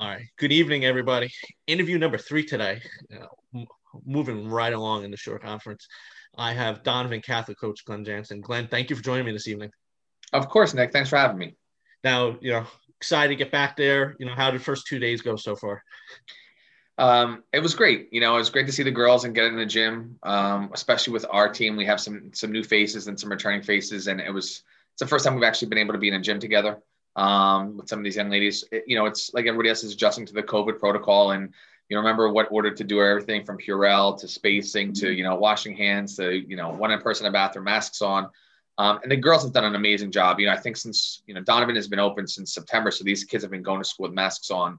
All right. Good evening, everybody. Interview number three today. Uh, moving right along in the Shore Conference. I have Donovan Catholic coach Glenn Jansen. Glenn, thank you for joining me this evening. Of course, Nick. Thanks for having me. Now, you know, excited to get back there. You know, how did the first two days go so far? Um, it was great. You know, it was great to see the girls and get in the gym, um, especially with our team. We have some some new faces and some returning faces, and it was it's the first time we've actually been able to be in a gym together um, with some of these young ladies. It, you know, it's like everybody else is adjusting to the COVID protocol and you know, remember what order to do everything from Purell to spacing to, you know, washing hands to, you know, one in person in bathroom, masks on. Um, and the girls have done an amazing job. You know, I think since, you know, Donovan has been open since September. So these kids have been going to school with masks on,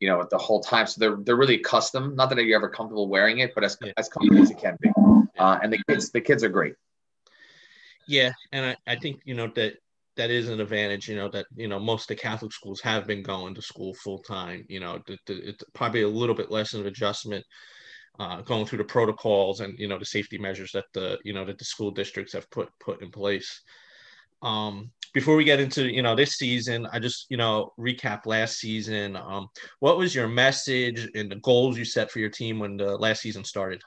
you know, the whole time. So they're, they're really accustomed, not that you're ever comfortable wearing it, but as, yeah. as comfortable as it can be. Uh, and the kids, the kids are great. Yeah. And I, I think, you know, that that is an advantage, you know, that, you know, most of the Catholic schools have been going to school full time, you know, it's probably a little bit less of adjustment uh, going through the protocols and, you know, the safety measures that the, you know, that the school districts have put, put in place. Um, before we get into, you know, this season, I just, you know, recap last season. Um, what was your message and the goals you set for your team when the last season started?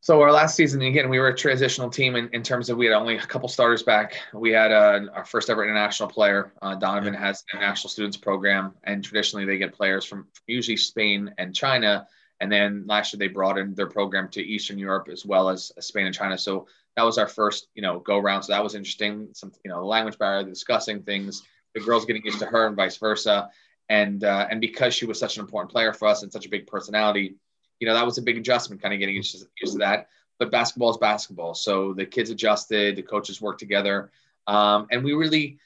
So our last season, again, we were a transitional team in, in terms of we had only a couple starters back. We had uh, our first ever international player. Uh, Donovan yeah. has an international students program, and traditionally they get players from, usually Spain and China. And then last year they brought in their program to Eastern Europe as well as Spain and China. So that was our first, you know, go around. So that was interesting. Some, you know, language barrier, discussing things, the girls getting used to her and vice versa. And uh, and because she was such an important player for us and such a big personality, you know, that was a big adjustment, kind of getting used to, used to that. But basketball is basketball. So the kids adjusted, the coaches worked together. Um, and we really,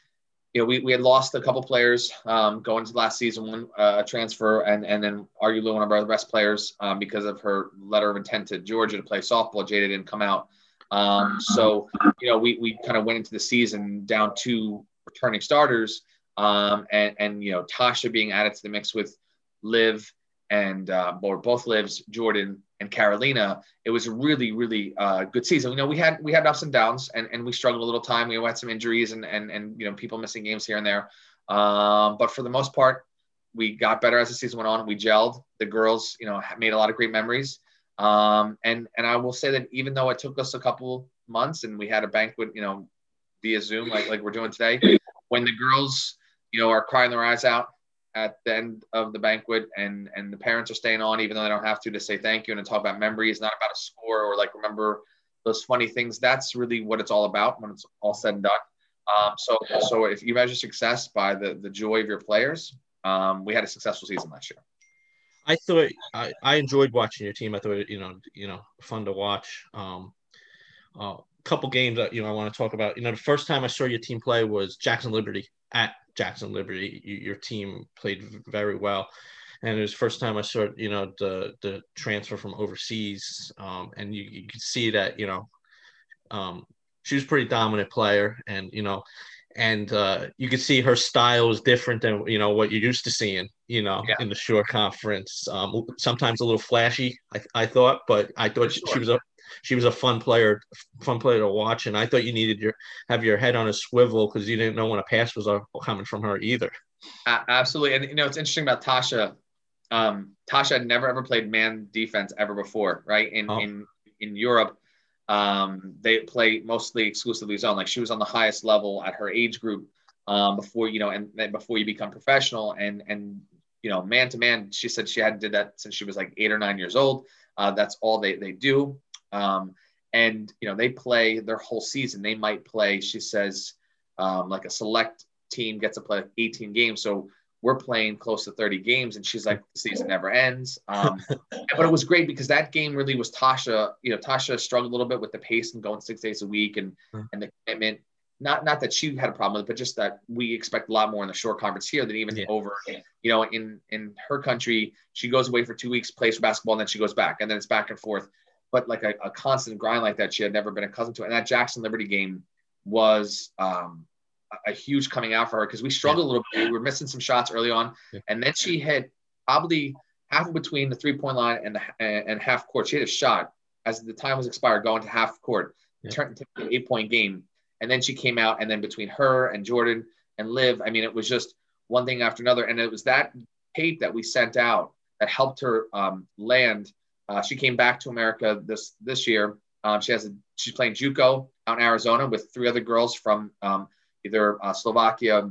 you know, we, we had lost a couple players um, going to last season, one uh, transfer, and and then arguably one of our best players um, because of her letter of intent to Georgia to play softball. Jada didn't come out, um, so you know we we kind of went into the season down two returning starters, um, and and you know Tasha being added to the mix with Liv and uh, both lives Jordan and Carolina. It was a really really uh, good season. You know, we had we had ups and downs, and, and we struggled a little time. We had some injuries and and and you know people missing games here and there. Um, but for the most part, we got better as the season went on. We gelled. The girls, you know, made a lot of great memories. Um, and and I will say that even though it took us a couple months and we had a banquet, you know, via Zoom like like we're doing today, when the girls, you know, are crying their eyes out at the end of the banquet and and the parents are staying on even though they don't have to to say thank you and to talk about memories. Not about a score or like remember those funny things. That's really what it's all about when it's all said and done. Um, so so if you measure success by the the joy of your players um, we had a successful season last year. I thought I, I enjoyed watching your team. I thought you know you know fun to watch. Um uh, couple games that you know I want to talk about. You know, the first time I saw your team play was Jackson Liberty at Jackson Liberty. You, your team played very well, and it was first time I saw you know the the transfer from overseas, um, and you, you could see that you know um, she was a pretty dominant player, and you know. And uh, you could see her style is different than you know what you're used to seeing, you know, yeah. in the Shore Conference. Um, sometimes a little flashy, I, I thought, but I thought sure. she was a she was a fun player, fun player to watch. And I thought you needed your have your head on a swivel because you didn't know when a pass was coming from her either. Absolutely, and you know it's interesting about Tasha. Um, Tasha had never ever played man defense ever before, right? In oh. in in Europe, um, they play mostly exclusively zone. Like she was on the highest level at her age group um, before you know, and then before you become professional, and and you know, man to man, she said she hadn't did that since she was like eight or nine years old. Uh, that's all they they do. Um, and you know they play their whole season. They might play. She says um, like a select team gets to play 18 games. So we're playing close to 30 games, and she's like the season never ends. Um, but it was great because that game really was Tasha. You know, Tasha struggled a little bit with the pace and going six days a week and mm. and the commitment. Not not that she had a problem with it, but just that we expect a lot more in the Shore Conference here than even yeah. over. You know, in in her country, she goes away for two weeks, plays for basketball, and then she goes back, and then it's back and forth but like a, a, constant grind like that she had never been accustomed to. And that Jackson Liberty game was um, a, a huge coming out for her because we struggled a little bit. We were missing some shots early on, and then she hit probably half between the three point line and the and half court. She hit a shot as the time was expired, going to half court, yeah. turned into an eight point game, and then she came out, and then between her and Jordan and Liv, I mean, it was just one thing after another. And it was that tape that we sent out that helped her um, land. Uh, she came back to America this this year. Um, she has a, she's playing JUCO out in Arizona with three other girls from um, either uh, Slovakia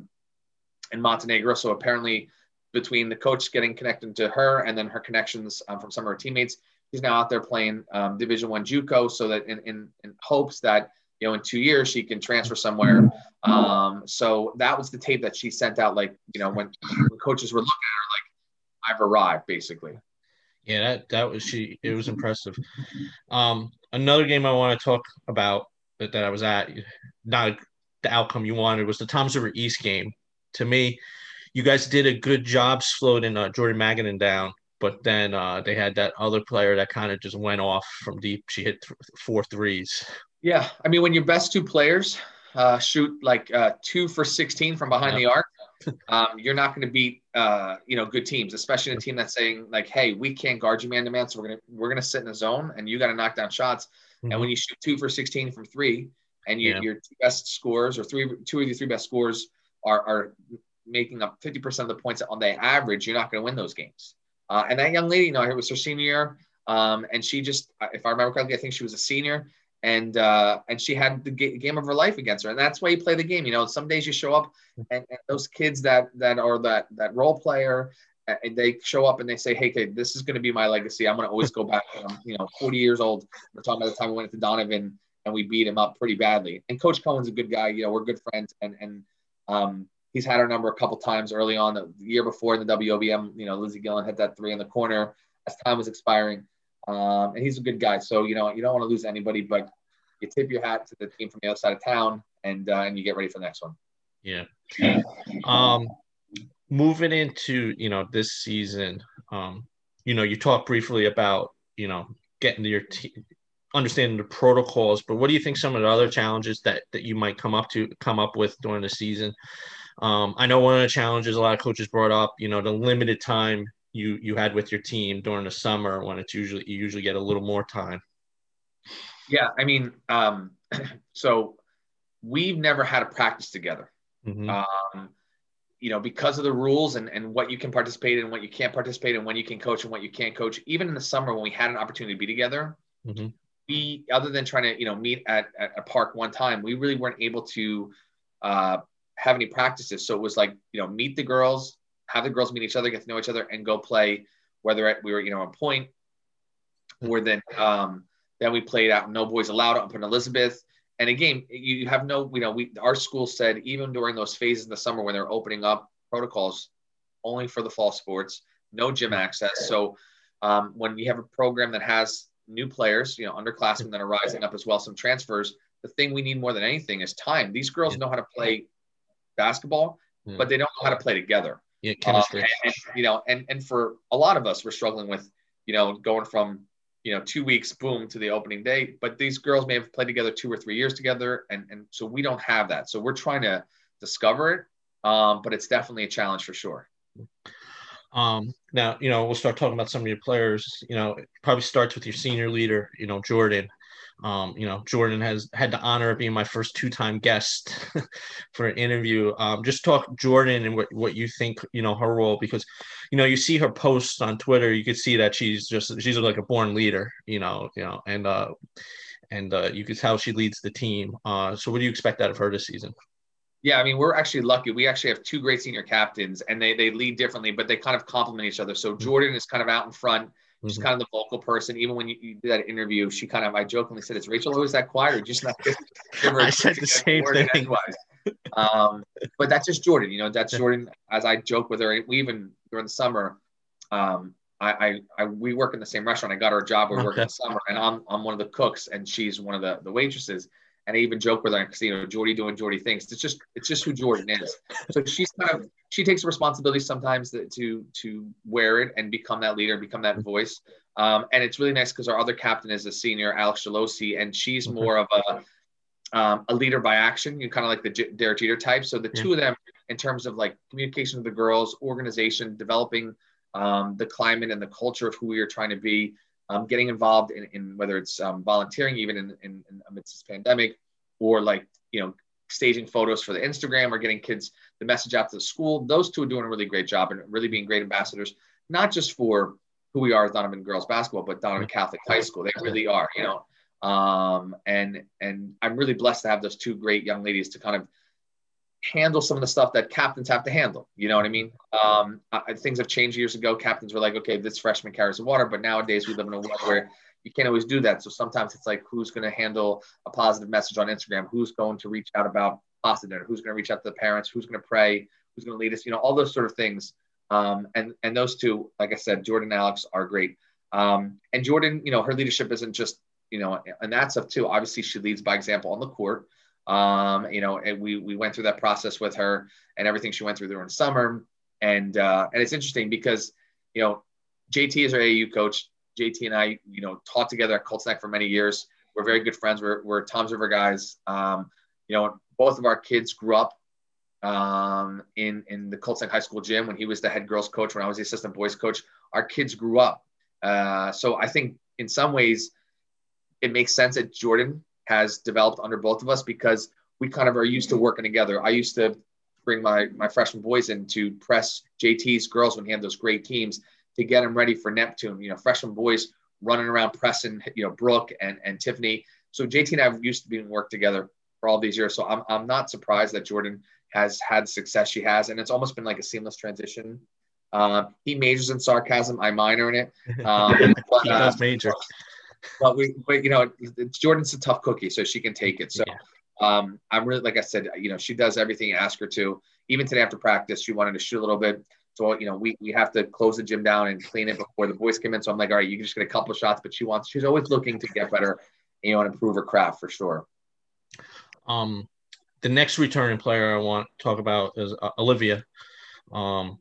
and Montenegro. So apparently, between the coach getting connected to her and then her connections um, from some of her teammates, she's now out there playing um, Division One JUCO. So that in, in in hopes that you know in two years she can transfer somewhere. Um, so that was the tape that she sent out. Like you know when, when coaches were looking at her, like I've arrived, basically. Yeah, that that was she. It was impressive. Um, another game I want to talk about that, that I was at, not the outcome you wanted, was the Toms River East game. To me, you guys did a good job slowing uh, Jordan Magadan down, but then uh, they had that other player that kind of just went off from deep. She hit th- four threes. Yeah, I mean, when your best two players uh, shoot like uh, two for 16 from behind the arc, um, you're not going to beat uh, you know good teams, especially a team that's saying like, "Hey, we can't guard you man to man, so we're gonna we're gonna sit in the zone, and you got to knock down shots." Mm-hmm. And when you shoot two for 16 from three, and you, yeah. your two best scores or three two of your three best scores are are making up 50% of the points on the average, you're not going to win those games. Uh, and that young lady, you know, it was her senior year, um, and she just, if I remember correctly, I think she was a senior and uh, and she had the g- game of her life against her, and that's why you play the game. You know, some days you show up, and, and those kids that that are that that role player, and they show up and they say, "Hey, kid, this is going to be my legacy. I'm going to always go back. I'm, you know, 40 years old. We're talking about the time we went to Donovan and we beat him up pretty badly. And Coach Cohen's a good guy. You know, we're good friends, and and um, he's had our number a couple times early on. The year before in the WOBM, you know, Lizzie Gillen had that three in the corner as time was expiring. Um, and he's a good guy. So, you know, you don't want to lose anybody, but you tip your hat to the team from the other side of town and, uh, and you get ready for the next one. Yeah. Um, moving into, you know, this season, um, you know, you talked briefly about, you know, getting to your team, understanding the protocols, but what do you think some of the other challenges that, that you might come up to come up with during the season? Um, I know one of the challenges a lot of coaches brought up, you know, the limited time you you had with your team during the summer when it's usually you usually get a little more time. Yeah, I mean, um, so we've never had a practice together. Mm-hmm. Um, you know, because of the rules and, and what you can participate in, what you can't participate in, when you can coach and what you can't coach. Even in the summer when we had an opportunity to be together, mm-hmm. we other than trying to you know meet at, at a park one time, we really weren't able to uh, have any practices. So it was like you know meet the girls, have the girls meet each other, get to know each other, and go play. Whether we were, you know, on point, or then um, then we played out No Boys Allowed up in Elizabeth. And again, you have no, you know, we our school said even during those phases in the summer when they're opening up protocols, only for the fall sports, no gym access. So um, when you have a program that has new players, you know, underclassmen that are rising up as well, some transfers, the thing we need more than anything is time. These girls know how to play basketball, but they don't know how to play together. Yeah, chemistry. Um, and, and, you know, and and for a lot of us, we're struggling with, you know, going from you know two weeks, boom, to the opening day. But these girls may have played together two or three years together, and and so we don't have that. So we're trying to discover it, um, but it's definitely a challenge for sure. Um, now, you know, we'll start talking about some of your players. You know, probably starts with your senior leader, you know, Jordan. Um, you know, Jordan has had the honor of being my first two-time guest for an interview. Um, just talk Jordan and what, what you think, you know, her role because, you know, you see her posts on Twitter, you could see that she's just she's like a born leader, you know, you know, and uh, and uh, you could tell she leads the team. Uh, so what do you expect out of her this season? Yeah, I mean, we're actually lucky. We actually have two great senior captains, and they they lead differently, but they kind of complement each other. So mm-hmm. Jordan is kind of out in front She's mm-hmm. kind of the vocal person. Even when you, you did that interview, she kind of, I jokingly said, "Is Rachel always that quiet, or just not?" I said the same thing. Um, but that's just Jordan. You know, that's Jordan. As I joke with her, we even during the summer, um, I, I, I, we work in the same restaurant. I got her a job. We okay. work in the summer, and I'm I'm one of the cooks, and she's one of the the waitresses. And I even joke with her because you know Jordy doing Jordy things. It's just it's just who Jordan is. So she's kind of she takes responsibility sometimes to to wear it and become that leader, become that voice. Um, and it's really nice because our other captain is a senior, Alex Jalosi, and she's more of a um, a leader by action. You kind of like the J- Derek Jeter type. So the yeah. two of them, in terms of like communication with the girls, organization, developing um, the climate and the culture of who we are trying to be, um, getting involved in, in whether it's um, volunteering, even in, in, in amidst this pandemic, or like you know staging photos for the Instagram or getting kids the message out to the school. Those two are doing a really great job and really being great ambassadors, not just for who we are as Donovan girls basketball, but Donovan Catholic High School. They really are, you know. Um, and and I'm really blessed to have those two great young ladies to kind of handle some of the stuff that captains have to handle. You know what I mean? Um, I, things have changed years ago. Captains were like, okay, this freshman carries the water, but nowadays we live in a world where you can't always do that. So sometimes it's like, who's going to handle a positive message on Instagram? Who's going to reach out about pasta dinner? Who's going to reach out to the parents? Who's going to pray? Who's going to lead us? You know, all those sort of things. Um, and and those two, like I said, Jordan and Alex are great. Um, and Jordan, you know, her leadership isn't just you know, and that stuff too. Obviously, she leads by example on the court. Um, you know, and we we went through that process with her and everything she went through during the summer. And uh, and it's interesting because you know, JT is our AAU coach. JT and I, you know, taught together at Colts Neck for many years. We're very good friends. We're, we're Toms River guys. Um, you know, both of our kids grew up um, in in the Colts Neck High School gym when he was the head girls coach. When I was the assistant boys coach, our kids grew up. Uh, so I think in some ways, it makes sense that Jordan has developed under both of us because we kind of are used to working together. I used to bring my my freshman boys in to press JT's girls when he had those great teams to get them ready for Neptune. You know, freshman boys running around pressing, you know, Brooke and, and Tiffany. So JT and I have used to being work together for all these years. So I'm, I'm not surprised that Jordan has had success she has. And it's almost been like a seamless transition. Uh, he majors in sarcasm. I minor in it. Um, but, he does uh, major. But we, but you know, Jordan's a tough cookie, so she can take it. So yeah. um, I'm really, like I said, you know, she does everything you ask her to. Even today after practice, she wanted to shoot a little bit. So, you know, we, we have to close the gym down and clean it before the boys come in. So I'm like, all right, you can just get a couple of shots, but she wants, she's always looking to get better, you know, and improve her craft for sure. Um, the next returning player I want to talk about is uh, Olivia. Um,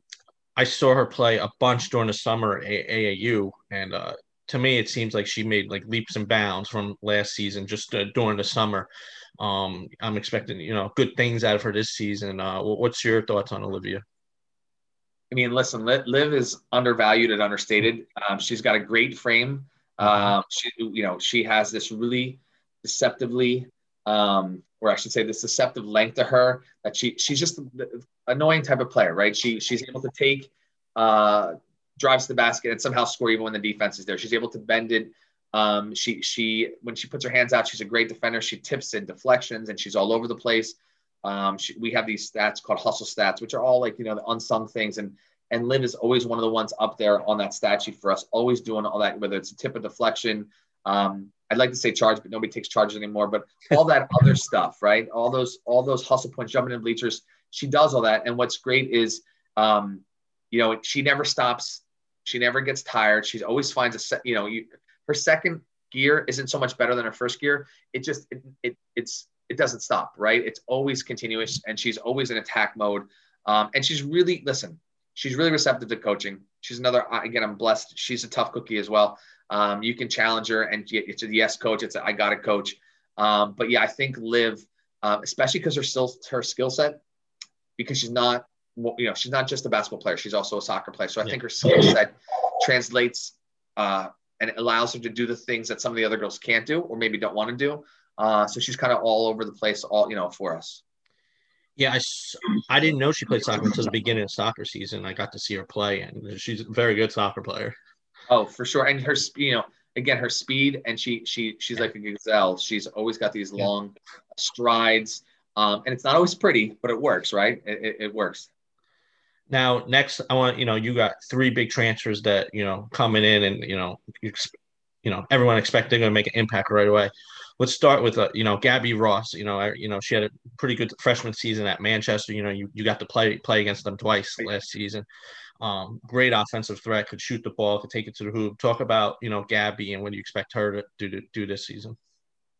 I saw her play a bunch during the summer at AAU, and uh, to me, it seems like she made like leaps and bounds from last season just uh, during the summer. Um, I'm expecting, you know, good things out of her this season. Uh, what's your thoughts on Olivia? I mean, listen, Liv is undervalued and understated. Um, she's got a great frame. Um, she, you know, she has this really deceptively, um, or I should say, this deceptive length to her that she she's just an annoying type of player, right? She she's able to take uh, drives to the basket and somehow score even when the defense is there. She's able to bend it. Um, she she when she puts her hands out, she's a great defender. She tips in deflections and she's all over the place. Um, she, we have these stats called hustle stats, which are all like you know the unsung things, and and Liv is always one of the ones up there on that stat sheet for us, always doing all that, whether it's a tip of deflection. Um, I'd like to say charge, but nobody takes charges anymore. But all that other stuff, right? All those all those hustle points, jumping in bleachers, she does all that. And what's great is, um, you know, she never stops. She never gets tired. She always finds a set. You know, you, her second gear isn't so much better than her first gear. It just it, it it's it doesn't stop, right? It's always continuous, and she's always in attack mode. Um, and she's really listen. She's really receptive to coaching. She's another again. I'm blessed. She's a tough cookie as well. Um, you can challenge her, and it's a yes, coach. It's a, I got a coach. Um, but yeah, I think Liv, uh, especially because her still her skill set, because she's not you know she's not just a basketball player. She's also a soccer player. So I yeah. think her skill set translates uh, and it allows her to do the things that some of the other girls can't do or maybe don't want to do. Uh, so she's kind of all over the place, all you know, for us. Yeah, I, I didn't know she played soccer until the beginning of soccer season. I got to see her play, and she's a very good soccer player. Oh, for sure. And her, you know, again, her speed, and she she she's like a gazelle. She's always got these long strides, um, and it's not always pretty, but it works, right? It, it, it works. Now, next, I want you know you got three big transfers that you know coming in, and you know you, you know everyone expect they're going to make an impact right away. Let's start with uh, you know Gabby Ross. You know, I, you know she had a pretty good freshman season at Manchester. You know, you, you got to play play against them twice last season. Um, great offensive threat, could shoot the ball, could take it to the hoop. Talk about you know Gabby and what do you expect her to do to do this season.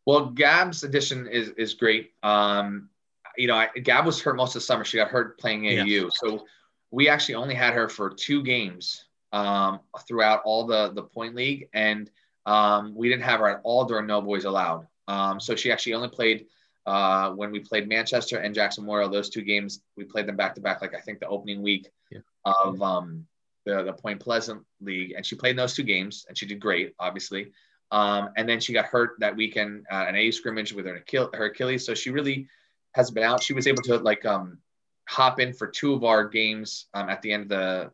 Well, Gab's addition is is great. Um, you know, I, Gab was hurt most of the summer. She got hurt playing AAU, yeah. so we actually only had her for two games um, throughout all the the point league, and um, we didn't have her at all during No Boys Allowed. Um, so she actually only played uh, when we played Manchester and Jackson Memorial. Those two games we played them back to back. Like I think the opening week yeah. of um, the the Point Pleasant League, and she played in those two games, and she did great, obviously. Um, and then she got hurt that weekend uh, an A scrimmage with her, her Achilles. So she really hasn't been out. She was able to like um, hop in for two of our games um, at the end of the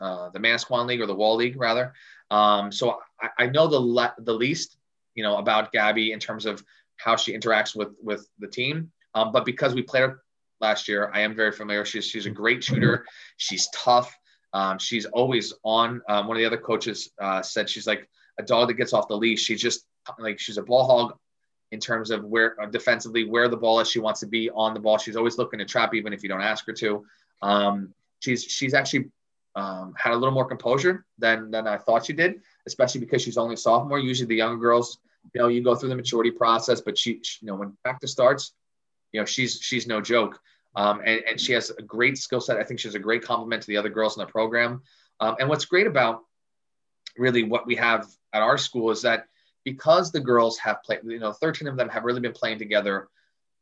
uh, the Manasquan League or the Wall League rather. Um, so I, I, know the le- the least you know about Gabby in terms of how she interacts with with the team. Um, but because we played her last year, I am very familiar. She's she's a great shooter. She's tough. Um, she's always on. Um, one of the other coaches uh, said she's like a dog that gets off the leash. She's just like she's a ball hog in terms of where uh, defensively where the ball is. She wants to be on the ball. She's always looking to trap, even if you don't ask her to. Um, she's she's actually um, had a little more composure than than I thought she did, especially because she's only a sophomore. Usually the younger girls, you know, you go through the maturity process, but she, she you know, when practice starts, you know, she's she's no joke. Um, and, and she has a great skill set. I think she's a great complement to the other girls in the program. Um, and what's great about really what we have at our school is that because the girls have played, you know, 13 of them have really been playing together,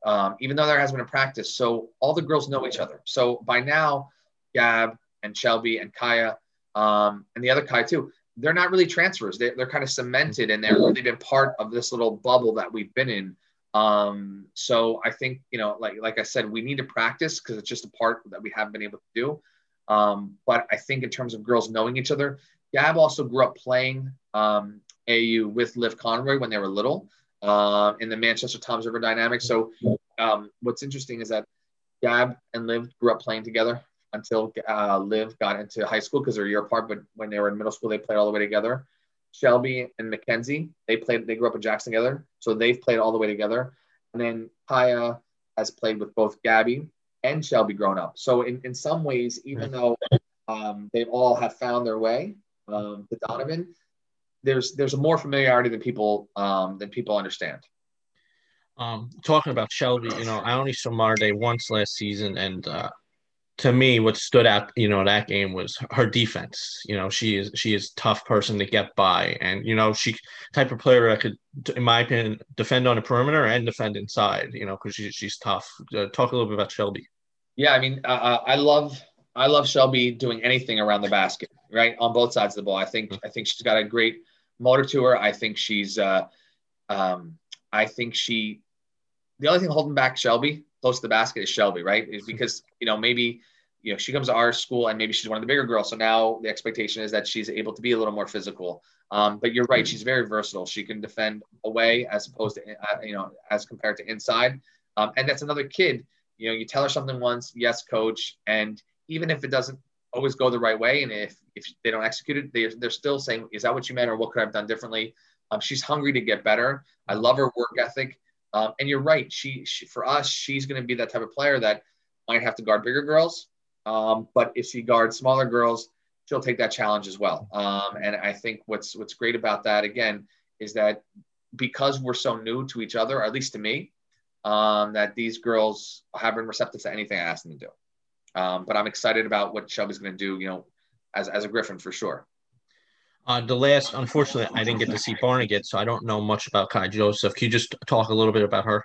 um, even though there has been a practice. So all the girls know each other. So by now, Gab and Shelby and Kaya um, and the other Kaya too, they're not really transfers. They, they're kind of cemented and they're really been part of this little bubble that we've been in. Um, so I think, you know, like, like I said, we need to practice because it's just a part that we haven't been able to do. Um, but I think in terms of girls knowing each other, Gab also grew up playing um, AAU with Liv Conroy when they were little uh, in the Manchester Toms River dynamic. So um, what's interesting is that Gab and Liv grew up playing together until uh, Liv got into high school because they're a year apart. But when they were in middle school, they played all the way together. Shelby and Mackenzie, they played, they grew up in Jackson together. So they've played all the way together. And then Kaya has played with both Gabby and Shelby grown up. So in, in some ways, even though um, they all have found their way um, to Donovan, there's there's a more familiarity than people um, than people understand. Um, talking about Shelby, you know, I only saw Marde once last season, and uh, to me, what stood out, you know, that game was her defense. You know, she is she is tough person to get by, and you know, she type of player that could, in my opinion, defend on the perimeter and defend inside. You know, because she, she's tough. Uh, talk a little bit about Shelby. Yeah, I mean, uh, uh, I love I love Shelby doing anything around the basket, right on both sides of the ball. I think I think she's got a great motor to her. I think she's, uh, um, I think she. The only thing holding back Shelby close to the basket is Shelby, right? Is because you know maybe you know she comes to our school and maybe she's one of the bigger girls, so now the expectation is that she's able to be a little more physical. Um, but you're right, she's very versatile. She can defend away as opposed to uh, you know as compared to inside. Um, and that's another kid. You know, you tell her something once, yes, coach, and even if it doesn't always go the right way, and if if they don't execute it, they, they're still saying, "Is that what you meant, or what could I have done differently?" Um, she's hungry to get better. I love her work ethic. Um, and you're right. She, she for us, she's going to be that type of player that might have to guard bigger girls. Um, but if she guards smaller girls, she'll take that challenge as well. Um, and I think what's what's great about that again is that because we're so new to each other, or at least to me, um, that these girls have been receptive to anything I ask them to do. Um, but I'm excited about what Shelby's going to do. You know, as as a Griffin for sure. Uh, the last, unfortunately, I didn't get to see Barnegat, so I don't know much about Kai Joseph. Can you just talk a little bit about her?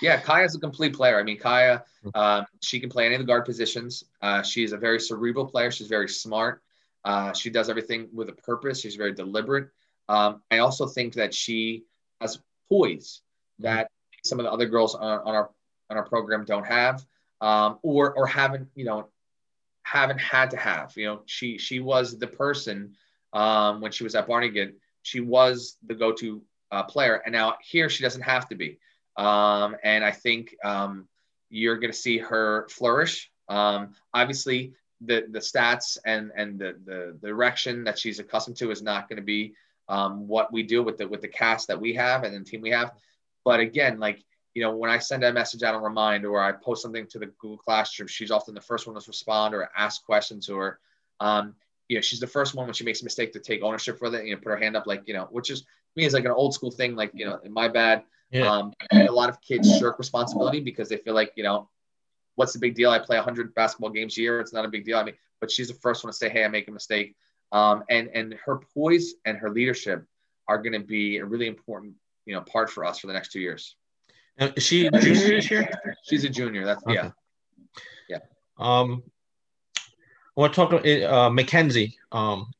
Yeah, Kaya's a complete player. I mean, Kaya, uh, she can play any of the guard positions. Uh, she's a very cerebral player. She's very smart. Uh, she does everything with a purpose. She's very deliberate. Um, I also think that she has poise that some of the other girls on, on our on our program don't have, um, or or haven't you know haven't had to have. You know, she she was the person um, when she was at Barnegat. She was the go-to uh, player, and now here she doesn't have to be. Um, and I think um, you're going to see her flourish. Um, obviously, the the stats and and the, the, the direction that she's accustomed to is not going to be um, what we do with the with the cast that we have and the team we have. But again, like you know, when I send a message out on Remind or I post something to the Google Classroom, she's often the first one to respond or ask questions or um, you know, she's the first one when she makes a mistake to take ownership for it, you know, put her hand up, like, you know, which is to me is like an old school thing, like, you know, in my bad. Yeah. Um, a lot of kids shirk responsibility because they feel like, you know, what's the big deal? I play 100 basketball games a year. It's not a big deal. I mean, but she's the first one to say, hey, I make a mistake. Um, and and her poise and her leadership are going to be a really important, you know, part for us for the next two years. Now, is she a junior this year? She's a junior. That's okay. yeah, yeah. Um, I want to talk about uh, Mackenzie. Um,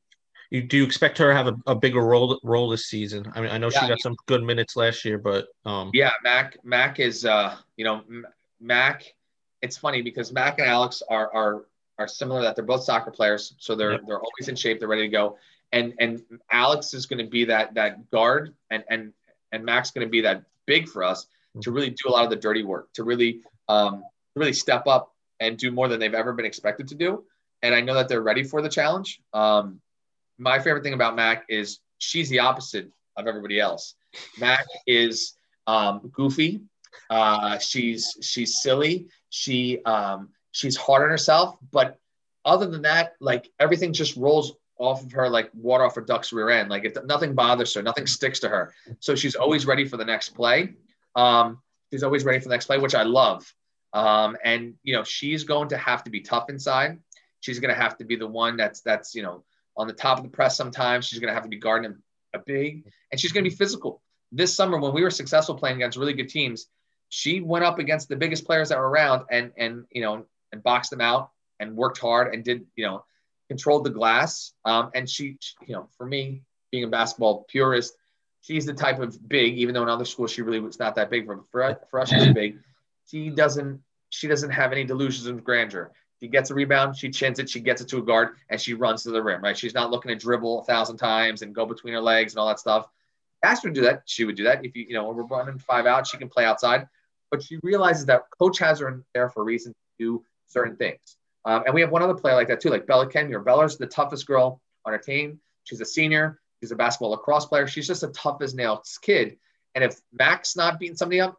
you, do you expect her to have a, a bigger role role this season? I mean, I know yeah, she got some good minutes last year, but um, yeah, Mac Mac is uh, you know Mac, it's funny because Mac and Alex are are are similar that they're both soccer players, so they're yep. they're always in shape, they're ready to go. And and Alex is going to be that that guard, and and and Mac's going to be that big for us to really do a lot of the dirty work, to really um, really step up and do more than they've ever been expected to do. And I know that they're ready for the challenge. Um, my favorite thing about Mac is she's the opposite of everybody else. Mac is um, goofy. Uh, she's she's silly. She um, she's hard on herself. But other than that, like everything just rolls off of her like water off a duck's rear end. Like it, nothing bothers her, nothing sticks to her. So she's always ready for the next play. Um, she's always ready for the next play, which I love. Um, and you know she's going to have to be tough inside. She's going to have to be the one that's that's you know on the top of the press. Sometimes she's going to have to be guarding a big, and she's going to be physical. This summer, when we were successful playing against really good teams, she went up against the biggest players that were around and and you know and boxed them out and worked hard and did you know controlled the glass. Um, and she, you know, for me, being a basketball purist, she's the type of big, even though in other schools she really was not that big. For for, for us, she's big. She doesn't she doesn't have any delusions of grandeur. She gets a rebound, she chins it, she gets it to a guard, and she runs to the rim. Right? She's not looking to dribble a thousand times and go between her legs and all that stuff. Ask her to do that. She would do that. If you you know we're running five out, she can play outside. But she realizes that coach has her in there for a reason to do certain things. Um, and we have one other player like that too, like Bella Kenmure. Bella's the toughest girl on our team. She's a senior. She's a basketball lacrosse player. She's just a tough as nails kid. And if Mac's not beating somebody up,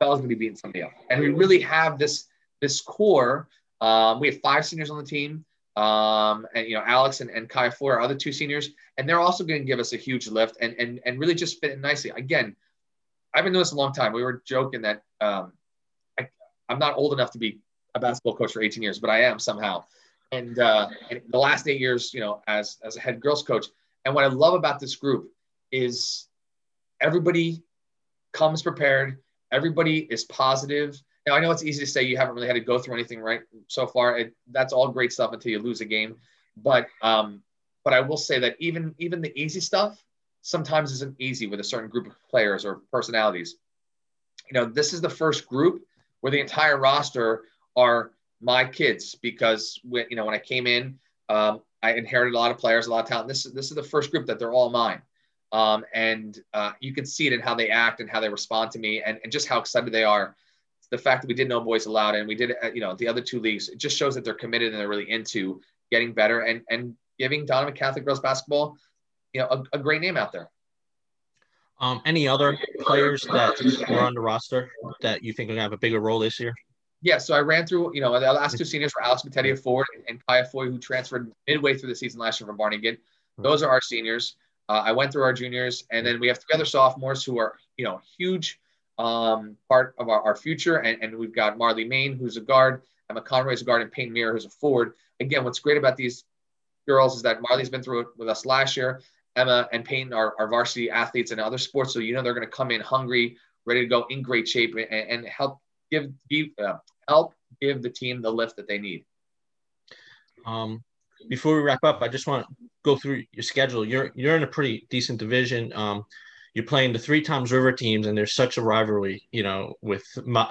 Bella's gonna be beating somebody up. And we really have this this core. Um, we have five seniors on the team. Um, and you know, Alex and, and Kaya Foy are other two seniors, and they're also to give us a huge lift and and and really just fit in nicely. Again, I've been doing this a long time. We were joking that um, I, I'm not old enough to be a basketball coach for 18 years, but I am somehow. And, uh, and the last eight years, you know, as as a head girls coach. And what I love about this group is everybody comes prepared. Everybody is positive. Now I know it's easy to say you haven't really had to go through anything right so far. It, that's all great stuff until you lose a game. But um, but I will say that even even the easy stuff sometimes isn't easy with a certain group of players or personalities. You know, this is the first group where the entire roster are my kids because when you know when I came in, um, I inherited a lot of players, a lot of talent. This is this is the first group that they're all mine, um, and uh, you can see it in how they act and how they respond to me, and, and just how excited they are. The fact that we did no boys allowed and we did it, you know, the other two leagues, it just shows that they're committed and they're really into getting better and and giving Donovan Catholic girls basketball, you know, a, a great name out there. Um, any other players that were on the roster that you think are gonna have a bigger role this year? Yeah, so I ran through, you know, the last two seniors were Alex Matetia Ford and Kaya Foy, who transferred midway through the season last year from Barnegat. Those are our seniors. Uh, I went through our juniors, and then we have three other sophomores who are, you know, huge um, part of our, our future. And, and we've got Marley Main, who's a guard, Emma Conroy's a guard, and Payne Mirror, who's a forward. Again, what's great about these girls is that Marley's been through it with us last year. Emma and Payne are, are varsity athletes in other sports, so you know they're going to come in hungry, ready to go, in great shape, and, and help give, give uh, help give the team the lift that they need. Um, before we wrap up, I just want to go through your schedule. You're you're in a pretty decent division. Um, you're playing the three Toms River teams, and there's such a rivalry, you know, with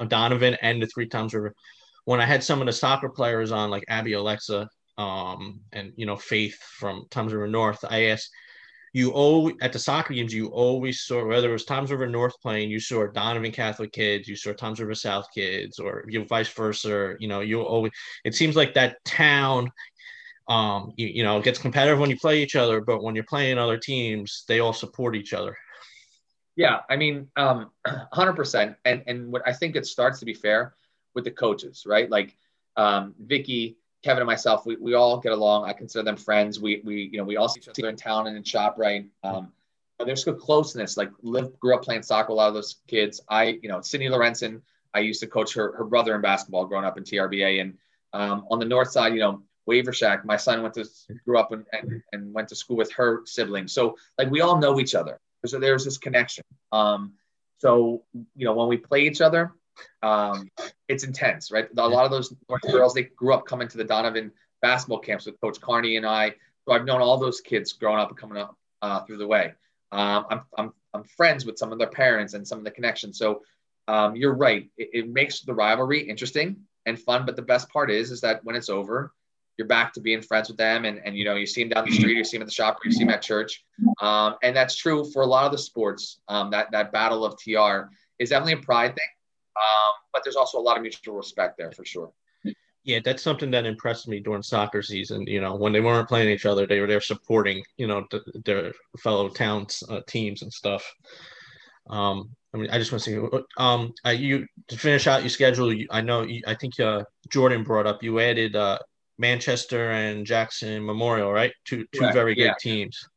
Donovan and the three Toms River. When I had some of the soccer players on, like Abby Alexa, um, and you know Faith from Toms River North, I asked you always at the soccer games you always saw whether it was Toms River North playing, you saw Donovan Catholic kids, you saw Toms River South kids, or you know, vice versa. You know, you always it seems like that town um you, you know gets competitive when you play each other, but when you're playing other teams, they all support each other. Yeah, I mean, um, 100%. And and what I think it starts to be fair with the coaches, right? Like um, Vicky Kevin and myself, we, we all get along. I consider them friends. We, we, you know, we all see each other in town and in ShopRite. Um, there's good closeness. Like live, grew up playing soccer. A lot of those kids. I, you know, Sydney Lorenzen. I used to coach her, her brother in basketball growing up in TRBA. And um, on the north side, you know, Wavershack, my son went to grew up and, and, and went to school with her siblings. So like we all know each other. So there's this connection. Um, so you know when we play each other, um, it's intense, right? A lot of those North girls, they grew up coming to the Donovan basketball camps with Coach Carney and I. So I've known all those kids growing up and coming up uh, through the way. Um, I'm, I'm, I'm friends with some of their parents and some of the connections. So um, you're right. It, it, makes the rivalry interesting and fun. But the best part is, is that when it's over, you're back to being friends with them, and and you know you see them down the street, you see them at the shop, you see them at church, um, and that's true for a lot of the sports. Um, that that battle of TR is definitely a pride thing, um, but there's also a lot of mutual respect there for sure. Yeah, that's something that impressed me during soccer season. You know, when they weren't playing each other, they were there supporting, you know, the, their fellow towns uh, teams and stuff. Um, I mean, I just want to see. Um, I, you to finish out your schedule. You, I know. You, I think uh, Jordan brought up. You added uh, Manchester and Jackson Memorial, right? Two two very good yeah. teams.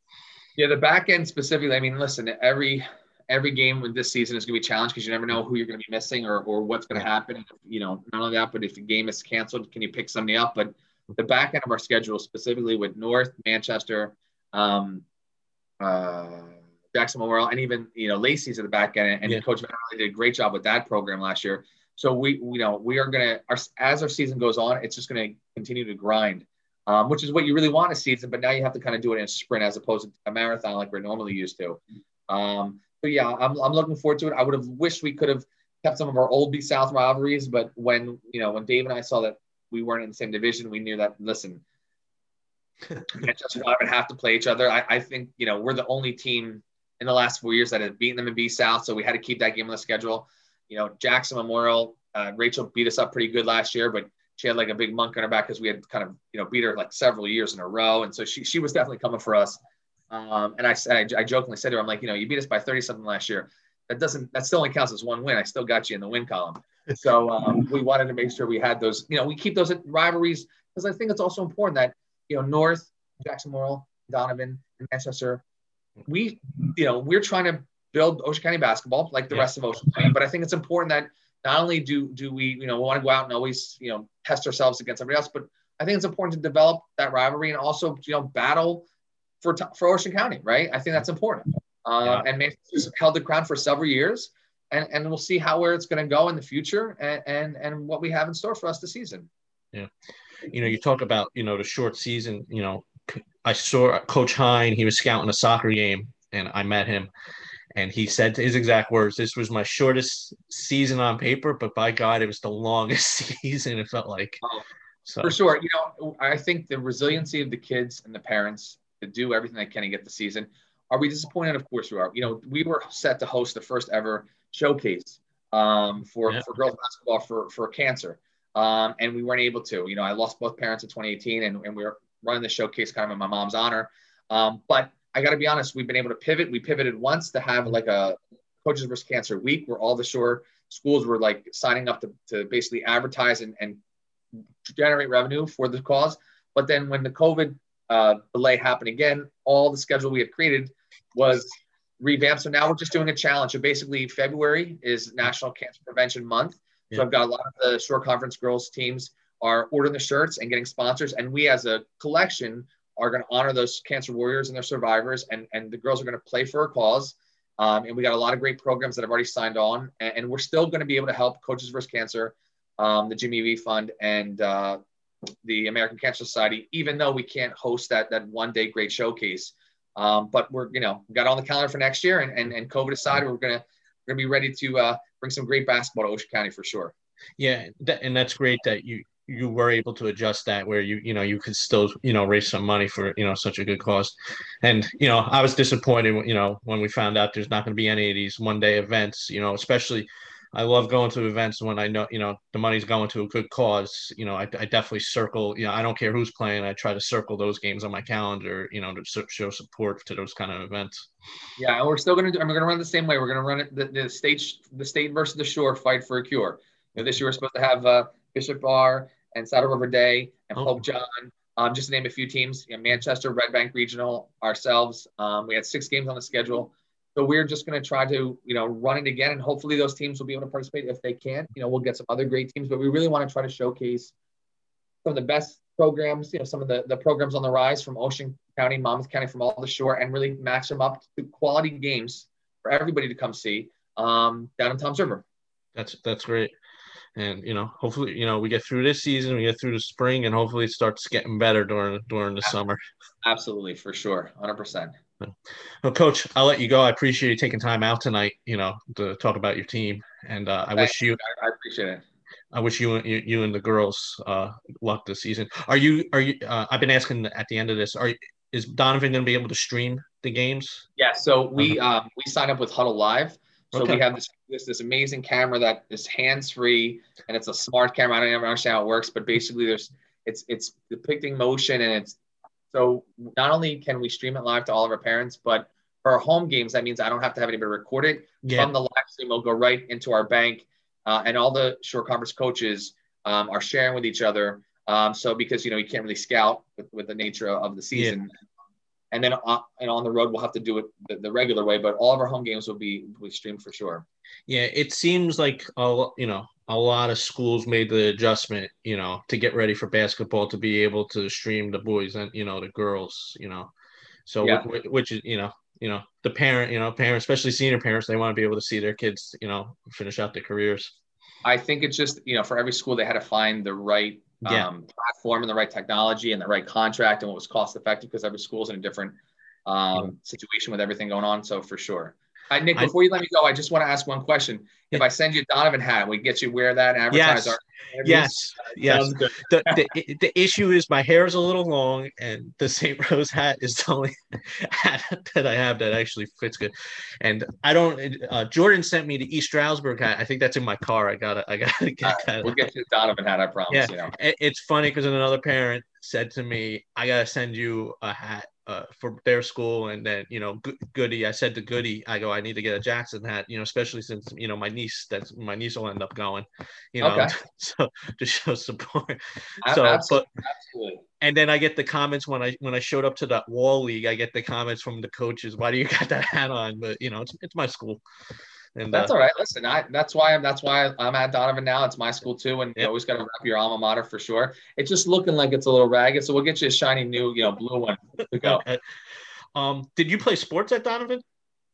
Yeah, the back end specifically. I mean, listen, every every game with this season is going to be challenged because you never know who you're going to be missing or or what's going to happen. You know, not only that, but if the game is canceled, can you pick somebody up? But the back end of our schedule, specifically with North Manchester. Um, uh, Jackson Memorial, and even you know Lacey's at the back end, and yeah. Coach Van did a great job with that program last year. So we, you know, we are gonna our, as our season goes on, it's just gonna continue to grind, um, which is what you really want a season. But now you have to kind of do it in a sprint as opposed to a marathon like we're normally used to. Um, but yeah, I'm, I'm looking forward to it. I would have wished we could have kept some of our old B South rivalries, but when you know when Dave and I saw that we weren't in the same division, we knew that listen, Manchester United have to play each other. I, I think you know we're the only team in the last four years that had beaten them in B South. So we had to keep that game on the schedule. You know, Jackson Memorial, uh, Rachel beat us up pretty good last year, but she had like a big monk on her back because we had kind of, you know, beat her like several years in a row. And so she, she was definitely coming for us. Um, and I said, I, I jokingly said to her, I'm like, you know, you beat us by 30 something last year. That doesn't, that still only counts as one win. I still got you in the win column. So um, we wanted to make sure we had those, you know, we keep those rivalries because I think it's also important that, you know, North, Jackson Memorial, Donovan, and Manchester we, you know, we're trying to build Ocean County basketball like the yeah. rest of Ocean County, but I think it's important that not only do do we, you know, we want to go out and always, you know, test ourselves against everybody else, but I think it's important to develop that rivalry and also, you know, battle for for Ocean County, right? I think that's important. Uh, yeah. And Manchester's held the crown for several years, and and we'll see how where it's going to go in the future, and, and and what we have in store for us this season. Yeah, you know, you talk about you know the short season, you know, I saw Coach Hine. He was scouting a soccer game, and I met him. And he said to his exact words, "This was my shortest season on paper, but by God, it was the longest season. It felt like." Oh, so. For sure, you know, I think the resiliency of the kids and the parents to do everything they can to get the season. Are we disappointed? Of course we are. You know, we were set to host the first ever showcase um, for yeah. for girls basketball for for cancer, um, and we weren't able to. You know, I lost both parents in 2018, and, and we were running the showcase kind of in my mom's honor. Um, but I got to be honest, we've been able to pivot. We pivoted once to have like a Coaches vs. Cancer week where all the shore schools were like signing up to, to basically advertise and, and generate revenue for the cause. But then when the COVID uh, delay happen again, all the schedule we had created was revamped. So now we're just doing a challenge. So basically, February is National Cancer Prevention Month. So. I've got a lot of the shore conference girls teams are ordering the shirts and getting sponsors. And we as a collection are going to honor those cancer warriors and their survivors. And, and the girls are going to play for a cause. Um, and we got a lot of great programs that have already signed on. And, and we're still going to be able to help Coaches vs. Cancer, um, the Jimmy V Fund, and uh, the American Cancer Society, even though we can't host that, that one day great showcase. Um, but we're, you know, got on the calendar for next year and, and, and COVID aside, we're to, we're to be ready to uh, bring some great basketball to Ocean County for sure. Yeah. That, and that's great that you, you were able to adjust that where you you know you could still you know raise some money for you know such a good cause and you know i was disappointed you know when we found out there's not going to be any of these one day events you know especially i love going to events when i know you know the money's going to a good cause you know i, I definitely circle you know i don't care who's playing i try to circle those games on my calendar you know to show support to those kind of events yeah and we're still going to do i'm going to run the same way we're going to run it the, the state the state versus the shore fight for a cure you know, this year we're supposed to have uh, Bishop Ahr and Saddle River Day and oh. Pope John. Um, just to name a few teams, you know, Manchester, Red Bank Regional, ourselves. Um, we had six games on the schedule. So we're just going to try to, you know, run it again, and hopefully those teams will be able to participate. If they can't, you know, we'll get some other great teams. But we really want to try to showcase some of the best programs, you know, some of the, the programs on the rise from Ocean County, Monmouth County, from all the shore, and really match them up to quality games for everybody to come see um, down in Toms River. That's that's great and you know hopefully you know we get through this season we get through the spring and hopefully it starts getting better during during the summer absolutely for sure 100% Well, Coach, I'll let you go. I appreciate you taking time out tonight, you know, to talk about your team. And uh, I wish you, I appreciate it. I wish you, you, you and the girls uh, luck this season. Are you, are you, uh, I've been asking at the end of this, are is Donovan going to be able to stream the games? Yeah. So we, uh-huh. um, we signed up with Hudl Live. So okay. we have this, this, this amazing camera that is hands free and it's a smart camera. I don't even understand how it works, but basically there's, it's, it's depicting motion and it's so not only can we stream it live to all of our parents, but for our home games, that means I don't have to have anybody record it. Yeah. From the live stream, will go right into our bank, uh, and all the Shore Conference coaches um, are sharing with each other. Um, so because you know you can't really scout with, with the nature of the season. Yeah. And then uh, and on the road we'll have to do it the, the, regular way, but all of our home games will be will be streamed for sure. Yeah, it seems like a you know a lot of schools made the adjustment, you know, to get ready for basketball to be able to stream the boys and you know the girls, you know, so yeah. which, which is you know you know the parent you know parents especially senior parents they want to be able to see their kids you know finish out their careers. I think it's just you know for every school they had to find the right yeah. um, platform and the right technology and the right contract and what was cost effective because every school's in a different um, situation with everything going on. So for sure. Hi, Nick, before I, you let me go, I just want to ask one question. If I send you a Donovan hat, we get you wear that and advertise yes, our Yes, yes. The, the, the issue is my hair is a little long, and the St. Rose hat is the only hat that I have that actually fits good. And I don't. Uh, Jordan sent me the East Stroudsburg hat. I think that's in my car. I gotta. I gotta get right, that. We'll get you the Donovan hat. I promise. Yeah, you know. it's funny because another parent said to me, "I gotta send you a hat uh, for their school. And then, you know, Goody, I said to Goody, I go, I need to get a Jackson hat, you know, especially since, you know, my niece, that's my niece will end up going, you know, okay. so to show support. So, absolutely. but, absolutely. and then I get the comments when I, when I showed up to that wall league, I get the comments from the coaches, why do you got that hat on? But, you know, it's, it's my school. And that's uh, all right. Listen, I that's why I'm that's why I'm at Donovan now. It's my school too, and you always got to wrap your alma mater for sure. It's just looking like it's a little ragged, so we'll get you a shiny new, you know, blue one to go. okay. Um, did you play sports at Donovan?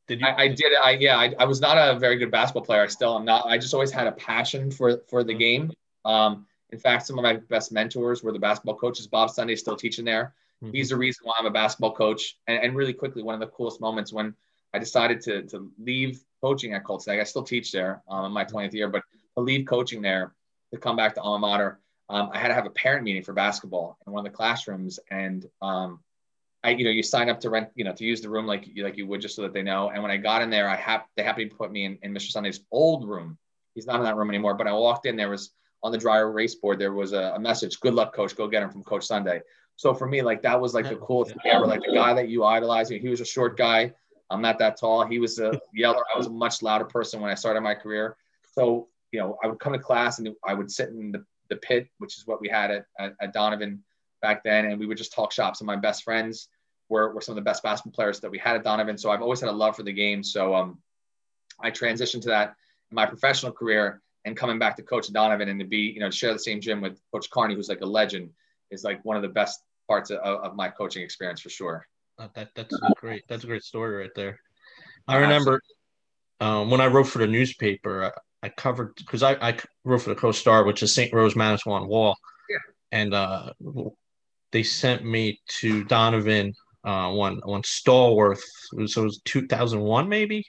Did you? I, I did. I yeah. I, I was not a very good basketball player. I still am not. I just always had a passion for for the mm-hmm. game. Um, in fact, some of my best mentors were the basketball coaches. Bob Sunday is still teaching there. Mm-hmm. He's the reason why I'm a basketball coach. And, and really quickly, one of the coolest moments when I decided to to leave coaching at Colts. I still teach there um, in my 20th year, but to leave coaching there to come back to alma mater, um, I had to have a parent meeting for basketball in one of the classrooms, and um, I, you know, you sign up to rent, you know, to use the room like you like you would just so that they know. And when I got in there, I have they happened to put me in, in Mr. Sunday's old room. He's not in that room anymore. But I walked in, there was on the dry erase board, there was a, a message: "Good luck, coach. Go get him from Coach Sunday." So for me, like that was like the coolest thing ever. Like the guy that you idolize, he was a short guy. I'm not that tall. He was a yeller. I was a much louder person when I started my career. So, you know, I would come to class and I would sit in the, the pit, which is what we had at, at, at Donovan back then. And we would just talk shop. Of my best friends were, were some of the best basketball players that we had at Donovan. So I've always had a love for the game. So um, I transitioned to that in my professional career and coming back to coach Donovan and to be, you know, to share the same gym with coach Carney, who's like a legend is like one of the best parts of, of my coaching experience for sure. Uh, that that's great. That's a great story right there. I remember um, when I wrote for the newspaper, I, I covered because I, I wrote for the Coast Star, which is St. Rose Manasquan Wall, yeah. and uh, they sent me to Donovan uh, one one Stallworth. So it was two thousand one, maybe.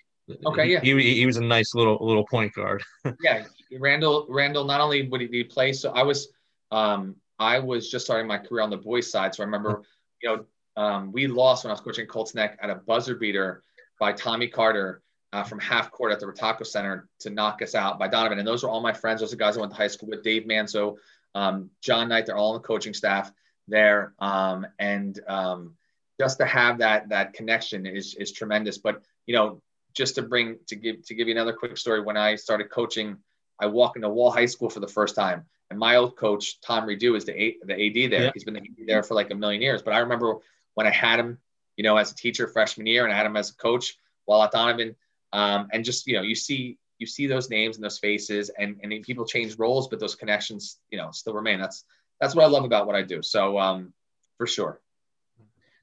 Okay, yeah. He, he, he, was a nice little little point guard. yeah, Randall Randall. Not only would he play, so I was um, I was just starting my career on the boys' side. So I remember, you know, um, we lost when I was coaching Colts Neck at a buzzer beater by Tommy Carter uh, from half court at the Ritacco Center to knock us out by Donovan. And those are all my friends. Those are guys I went to high school with. Dave Manso, um, John Knight. They're all on the coaching staff there. Um, and um, just to have that that connection is is tremendous. But you know, just to bring to give to give you another quick story. When I started coaching, I walk into Wall High School for the first time. And my old coach, Tom Redo, is the, A, the AD there. Yeah. He's been the AD there for like a million years. But I remember when I had him, you know, as a teacher freshman year, and I had him as a coach while at Donovan. Um, and just you know, you see you see those names and those faces, and and people change roles, but those connections, you know, still remain. That's that's what I love about what I do. So um, for sure.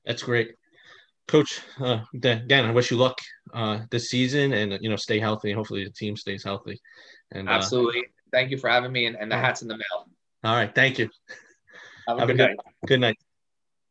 That's great. Coach uh, Dan, I wish you luck uh, this season, and you know, stay healthy. Hopefully, the team stays healthy. And uh, absolutely, uh, thank you for having me, and, and the hats in the mail. All right, thank you. Have a, Have good, a good night. Good night.